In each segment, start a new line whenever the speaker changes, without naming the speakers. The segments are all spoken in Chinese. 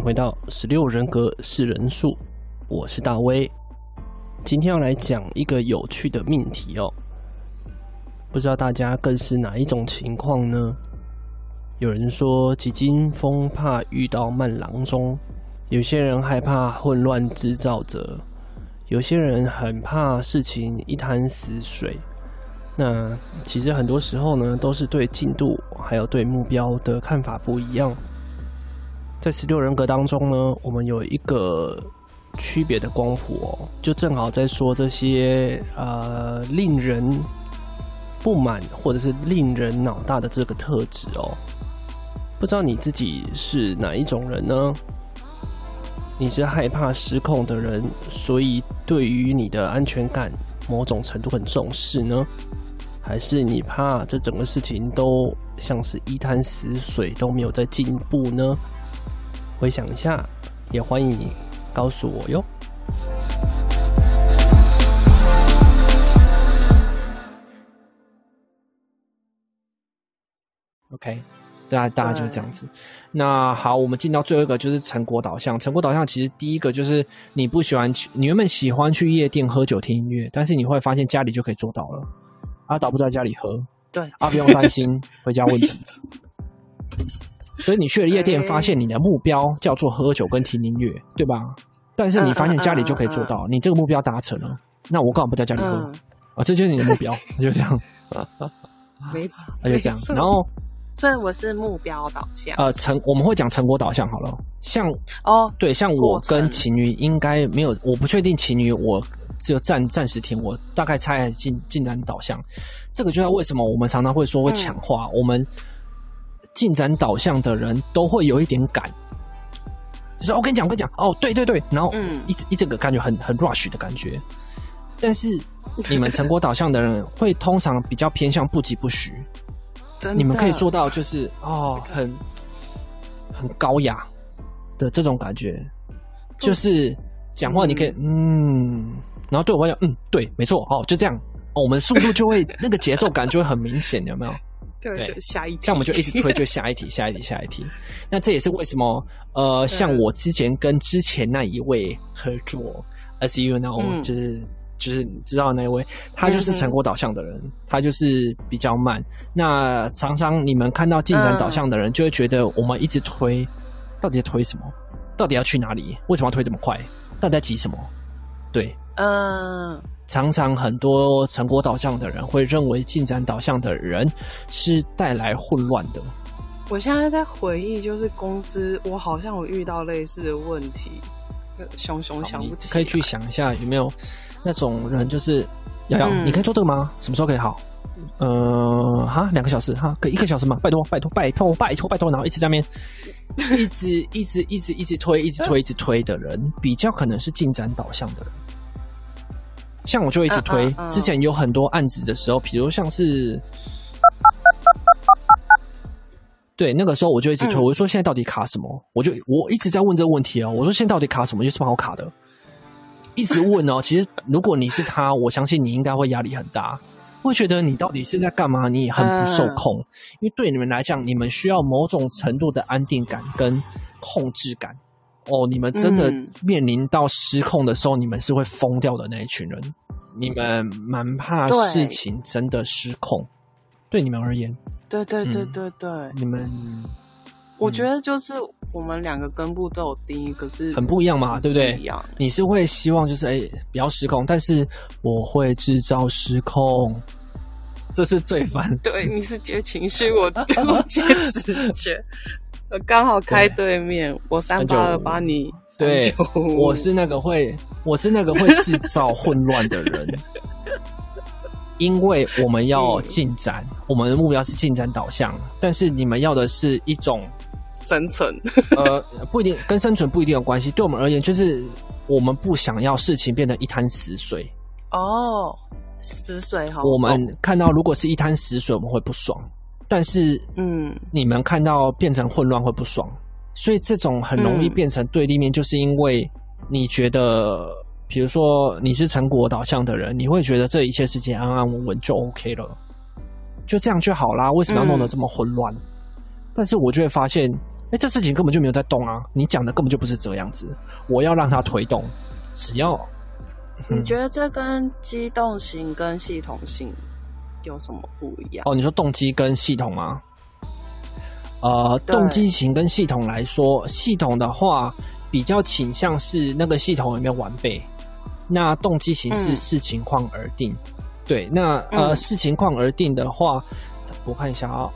回到十六人格是人数，我是大威。今天要来讲一个有趣的命题哦，不知道大家更是哪一种情况呢？有人说几经风怕遇到慢郎中，有些人害怕混乱制造者，有些人很怕事情一潭死水。那其实很多时候呢，都是对进度还有对目标的看法不一样。在十六人格当中呢，我们有一个区别的光谱哦，就正好在说这些呃令人不满或者是令人脑大的这个特质哦。不知道你自己是哪一种人呢？你是害怕失控的人，所以对于你的安全感某种程度很重视呢？还是你怕这整个事情都像是一潭死水，都没有在进步呢？回想一下，也欢迎你告诉我哟。OK，大家大概就是这样子。那好，我们进到最后一个，就是成果导向。成果导向其实第一个就是你不喜欢去，你原本喜欢去夜店喝酒听音乐，但是你会发现家里就可以做到了。阿导不在家里喝，
对，
阿不用担心回家问题。所以你去了夜店，发现你的目标叫做喝酒跟听音乐，对吧？但是你发现家里就可以做到，你这个目标达成了，那我干嘛不在家里喝？啊，这就是你的目标，就这样。
没错，
那就这样。然后，
所以我是目标导向。
呃，成我们会讲成果导向好了。像哦，对，像我跟晴瑜应该没有，我不确定晴瑜，我只有暂暂时听，我大概猜进进展导向。这个就是为什么我们常常会说会强化我们。进展导向的人都会有一点赶，就是：“我跟你讲，我跟你讲，哦，对对对。”然后一一整个感觉很很 rush 的感觉。但是你们成果导向的人 会通常比较偏向不疾不徐，你们可以做到就是哦，很很高雅的这种感觉，就是讲话你可以嗯，然后对我来讲嗯，对，没错，哦，就这样，哦，我们速度就会那个节奏感就会很明显，有没有？
对，对，下一题，
像我们就一直推，就下一题，下一题，下一题。那这也是为什么，呃，像我之前跟之前那一位合作，as you know，嗯，就是就是你知道那一位，他就是成果导向的人，嗯，他就是比较慢。那常常你们看到进展导向的人，就会觉得我们一直推，到底在推什么？到底要去哪里？为什么要推这么快？到底在急什么？对，嗯。常常很多成果导向的人会认为进展导向的人是带来混乱的。
我现在在回忆，就是公司，我好像有遇到类似的问题，熊熊想不起。
可以去想一下有没有那种人，就是瑶瑶，嗯、你可以做这个吗？什么时候可以好？呃，哈，两个小时哈，可以一个小时吗？拜托，拜托，拜托，拜托，拜托，然后一直在那边，一直一直一直一直推，一直推，一直推的人，比较可能是进展导向的人。像我就一直推，uh, uh, uh. 之前有很多案子的时候，比如像是，对，那个时候我就一直推，嗯、我就说现在到底卡什么？我就我一直在问这个问题哦，我说现在到底卡什么？就是蛮好卡的，一直问哦。其实如果你是他，我相信你应该会压力很大，会觉得你到底是在干嘛？你很不受控，uh. 因为对你们来讲，你们需要某种程度的安定感跟控制感。哦，你们真的面临到失控的时候，嗯、你们是会疯掉的那一群人。你们蛮怕事情真的失控，对，对你们而言，
对对对对对，
嗯、你们，
我觉得就是我们两个根部都有定义，可是
很不一样嘛，对不对？一样你是会希望就是哎不要失控，但是我会制造失控，这是最烦。
对，你是觉情绪，我 我觉直觉。我刚好开对面，对我三八二八你，
对，我是那个会，我是那个会制造混乱的人，因为我们要进展，嗯、我们的目标是进展导向，但是你们要的是一种
生存，
呃，不一定跟生存不一定有关系，对我们而言，就是我们不想要事情变成一滩死水。
哦，死水哈，
我们看到如果是一滩死水，我们会不爽。但是，嗯，你们看到变成混乱会不爽，所以这种很容易变成对立面，就是因为你觉得，比如说你是成果导向的人，你会觉得这一切事情安安稳稳就 OK 了，就这样就好啦，为什么要弄得这么混乱？但是我就会发现，哎，这事情根本就没有在动啊！你讲的根本就不是这样子，我要让它推动，只要、
嗯、你觉得这跟机动性跟系统性有什么不一样？
哦，你说动机跟系统吗？呃，动机型跟系统来说，系统的话比较倾向是那个系统有没有完备，那动机型是视情况而定。嗯、对，那呃视情况而定的话，我看一下啊、哦。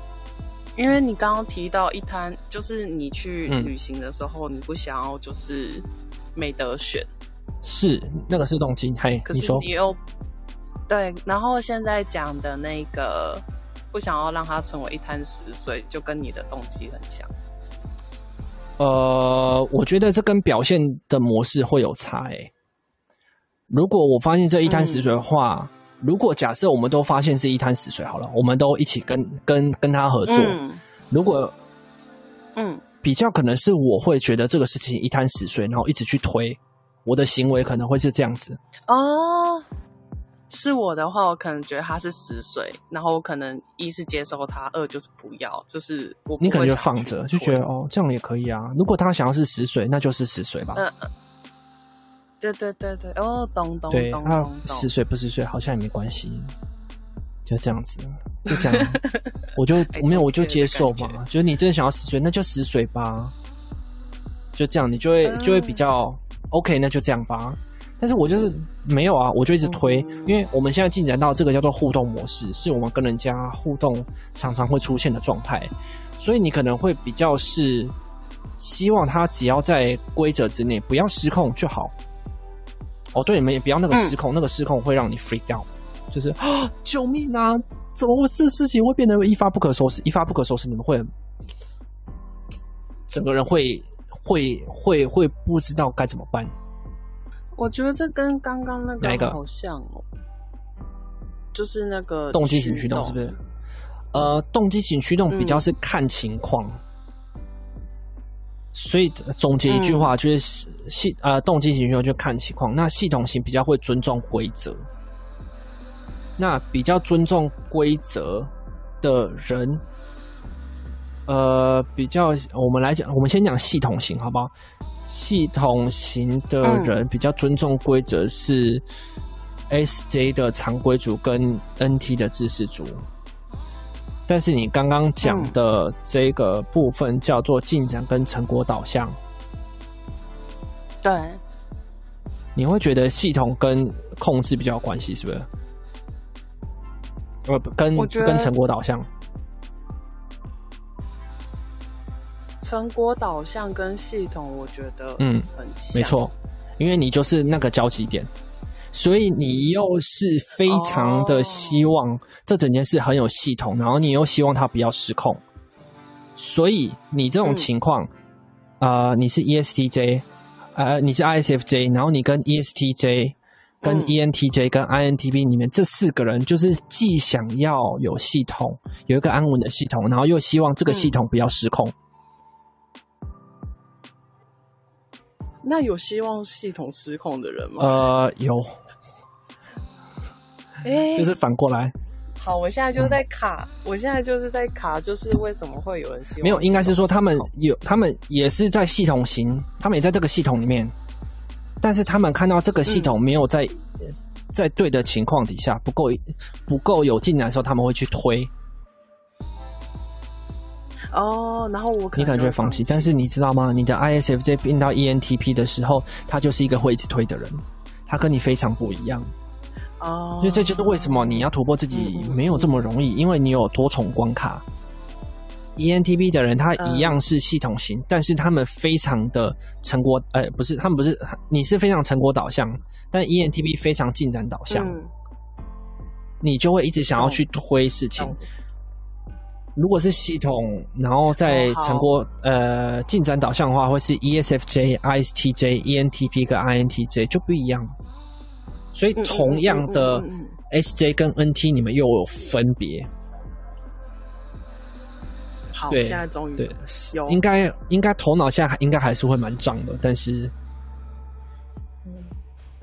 因为你刚刚提到一摊，就是你去旅行的时候，嗯、你不想要就是没得选，
是那个是动机，嘿，
可是你又对，然后现在讲的那个不想要让它成为一滩死水，就跟你的动机很像。
呃，我觉得这跟表现的模式会有差诶、欸。如果我发现这一滩死水的话。嗯如果假设我们都发现是一滩死水好了，我们都一起跟跟跟他合作。嗯、如果嗯，比较可能是我会觉得这个事情一滩死水，然后一直去推，我的行为可能会是这样子。
哦，是我的话，我可能觉得他是死水，然后我可能一是接受他，二就是不要，就是我
你可能就放着，就觉得哦这样也可以啊。如果他想要是死水，那就是死水吧。嗯
对对对对，哦，懂懂
懂
懂懂，
死水不死水好像也没关系，就这样子，就这样，我就没有我就接受嘛，就是你真的想要死水，那就死水吧，就这样，你就会就会比较 OK，那就这样吧。但是我就是没有啊，我就一直推，因为我们现在进展到这个叫做互动模式，是我们跟人家互动常常会出现的状态，所以你可能会比较是希望他只要在规则之内，不要失控就好。哦，对，你们也不要那个失控，嗯、那个失控会让你 freak out，就是啊，救命啊！怎么会这事情会变得一发不可收拾？一发不可收拾，你们会整个人会会会会不知道该怎么办。
我觉得这跟刚刚那个好像哦，就是那个
动机型驱动是不是？呃，动机型驱动比较是看情况。嗯所以总结一句话，就是系呃动机型驱动就看情况，那系统型比较会尊重规则。那比较尊重规则的人，呃，比较我们来讲，我们先讲系统型好不好？系统型的人比较尊重规则是 SJ 的常规组跟 NT 的知识组。但是你刚刚讲的这个部分叫做进展跟成果导向，
对，
你会觉得系统跟控制比较有关系，是不是？呃，跟跟成果导向，
成果导向跟系统，我觉得嗯很像，
没错，因为你就是那个交集点。所以你又是非常的希望这整件事很有系统，然后你又希望它不要失控。所以你这种情况，啊、嗯呃，你是 ESTJ，呃，你是 ISFJ，然后你跟 ESTJ、跟 ENTJ、跟 INTP，里面这四个人就是既想要有系统，有一个安稳的系统，然后又希望这个系统不要失控。
那有希望系统失控的人吗？
呃，有。哎，就是反过来。
好，我现在就是在卡，嗯、我现在就是在卡，就是为什么会有人希望？
没有，应该是说他们有，他们也是在系统型，他们也在这个系统里面，但是他们看到这个系统没有在、嗯、在对的情况底下，不够不够有进展的时候，他们会去推。
哦，然后我可能
你可能就会放弃，但是你知道吗？你的 ISFJ 变到 ENTP 的时候，他就是一个会一直推的人，他跟你非常不一样。
哦，
所以这就是为什么你要突破自己没有这么容易，因为你有多重关卡。ENTP 的人他一样是系统型，但是他们非常的成果，呃，不是，他们不是，你是非常成果导向，但 ENTP 非常进展导向，你就会一直想要去推事情。如果是系统，然后在成果呃进展导向的话，会是 ESFJ、ISTJ、ENTP 跟 INTJ 就不一样。所以同样的 SJ 跟 NT，你们又有分别。
好，现在终
于对，应该应该头脑现在应该还是会蛮胀的，但是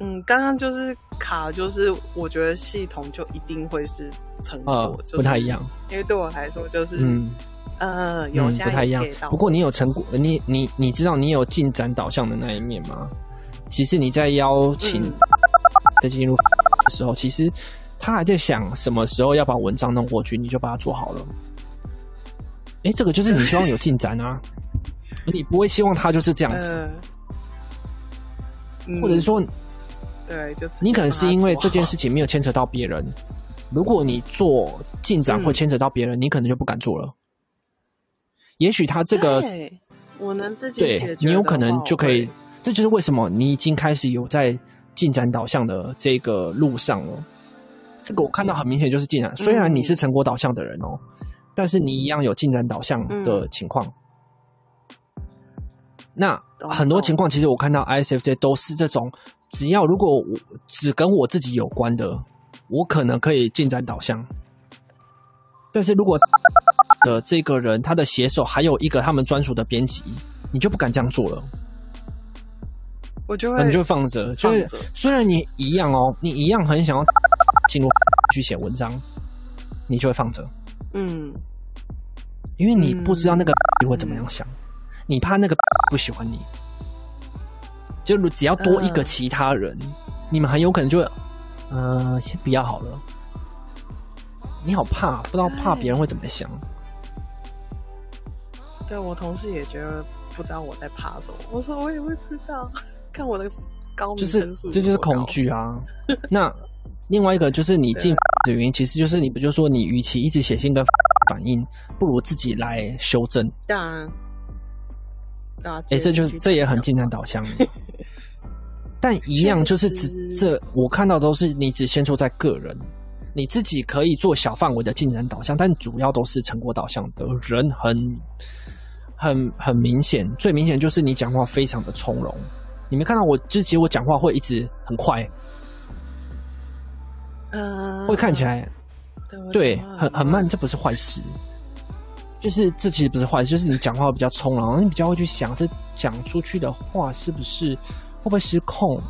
嗯，刚刚就是卡，就是我觉得系统就一定会是成果，
呃
就是、
不太一样。
因为对我来说，就是
嗯
呃，有
不太一样。不过你有成果，你你你知道你有进展导向的那一面吗？其实你在邀请、嗯、在进入的时候，其实他还在想什么时候要把文章弄过去，你就把它做好了。哎，这个就是你希望有进展啊，你不会希望他就是这样子，或者是说。
对，就
你可能是因为这件事情没有牵扯到别人。如果你做进展会牵扯到别人，嗯，你可能就不敢做了。也许他这个，
我能自己解
决，你有可能就可以。这就是为什么你已经开始有在进展导向的这个路上了。这个我看到很明显就是进展。虽然你是成果导向的人哦，但是你一样有进展导向的情况。那很多情况，其实我看到 ISFJ 都是这种。只要如果我只跟我自己有关的，我可能可以进展导向。但是如果的这个人他的写手还有一个他们专属的编辑，你就不敢这样做了。
我就会，
你就放着。就是虽然你一样哦，你一样很想要进入去写文章，你就会放着。
嗯，
因为你不知道那个会怎么样想，你怕那个不喜欢你。就只要多一个其他人，呃、你们很有可能就会，呃，先不要好了。你好怕，不知道怕别人会怎么想。
对，我同事也觉得不知道我在怕什么。我说我也不知道，看我的高
就是这就是恐惧啊。那另外一个就是你进的原因，其实就是你不就说你与其一直写信跟 反应，不如自己来修正。
当然。哎、
欸，这就是这也很进展导向。但一样就是只这我看到都是你只先说在个人，你自己可以做小范围的进展导向，但主要都是成果导向的人很很很明显，最明显就是你讲话非常的从容。你没看到我，就其实我讲话会一直很快，
嗯，
会看起来对很很慢，这不是坏事。就是这其实不是坏事，就是你讲话会比较从容，你比较会去想这讲出去的话是不是。会不会失控？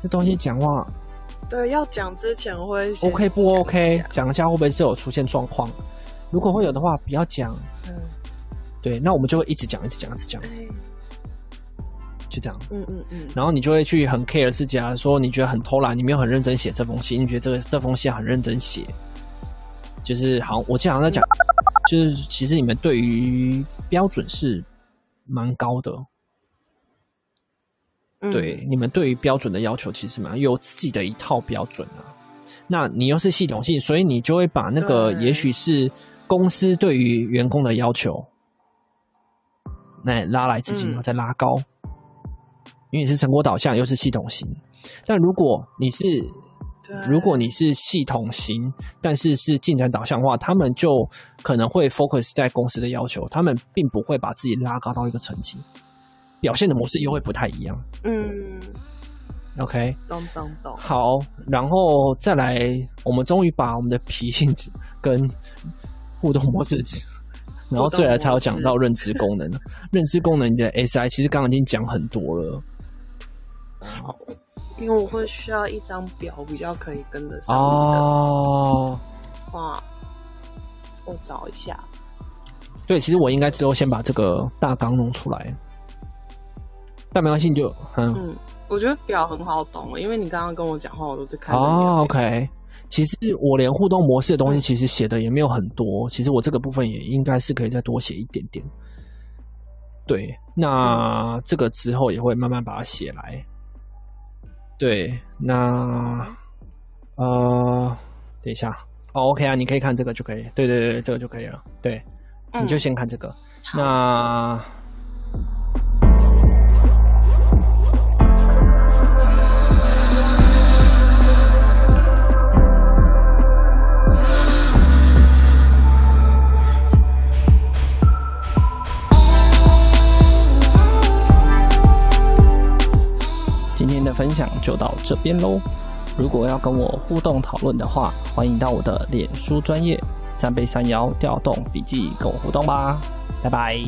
这东西讲话，
对，要讲之前会
OK 不 OK？讲一下会不会是有出现状况？如果会有的话，不要讲。嗯，对，那我们就会一直讲，一直讲，一直讲，就这样。
嗯嗯嗯。
然后你就会去很 care 自己啊，说你觉得很偷懒，你没有很认真写这封信，你觉得这个这封信很认真写，就是好。我经常在讲，就是其实你们对于标准是蛮高的。对，你们对于标准的要求其实蛮有自己的一套标准啊。那你又是系统性，所以你就会把那个也许是公司对于员工的要求，那拉来自己，然后再拉高。因为你是成果导向，又是系统型。但如果你是，如果你是系统型，但是是进展导向的话，他们就可能会 focus 在公司的要求，他们并不会把自己拉高到一个层级。表现的模式又会不太一样。
嗯
，OK，
懂懂懂。
好，然后再来，我们终于把我们的脾性跟互动模式，然后最后才有讲到认知功能。认知功能的 SI 其实刚刚已经讲很多了。
好，因为我会需要一张表，比较可以跟得上。
哦，
哇，我找一下。
对，其实我应该之后先把这个大纲弄出来。但没关系，你就嗯，
嗯，我觉得表很好懂，因为你刚刚跟我讲话，我都在看。
哦，OK。其实我连互动模式的东西，其实写的也没有很多。其实我这个部分也应该是可以再多写一点点。对，那这个之后也会慢慢把它写来。对，那呃，等一下，哦，OK 啊，你可以看这个就可以。对对对，这个就可以了。对，你就先看这个。嗯、那。分享就到这边喽。如果要跟我互动讨论的话，欢迎到我的脸书专业三杯三摇调动笔记跟我互动吧。拜拜。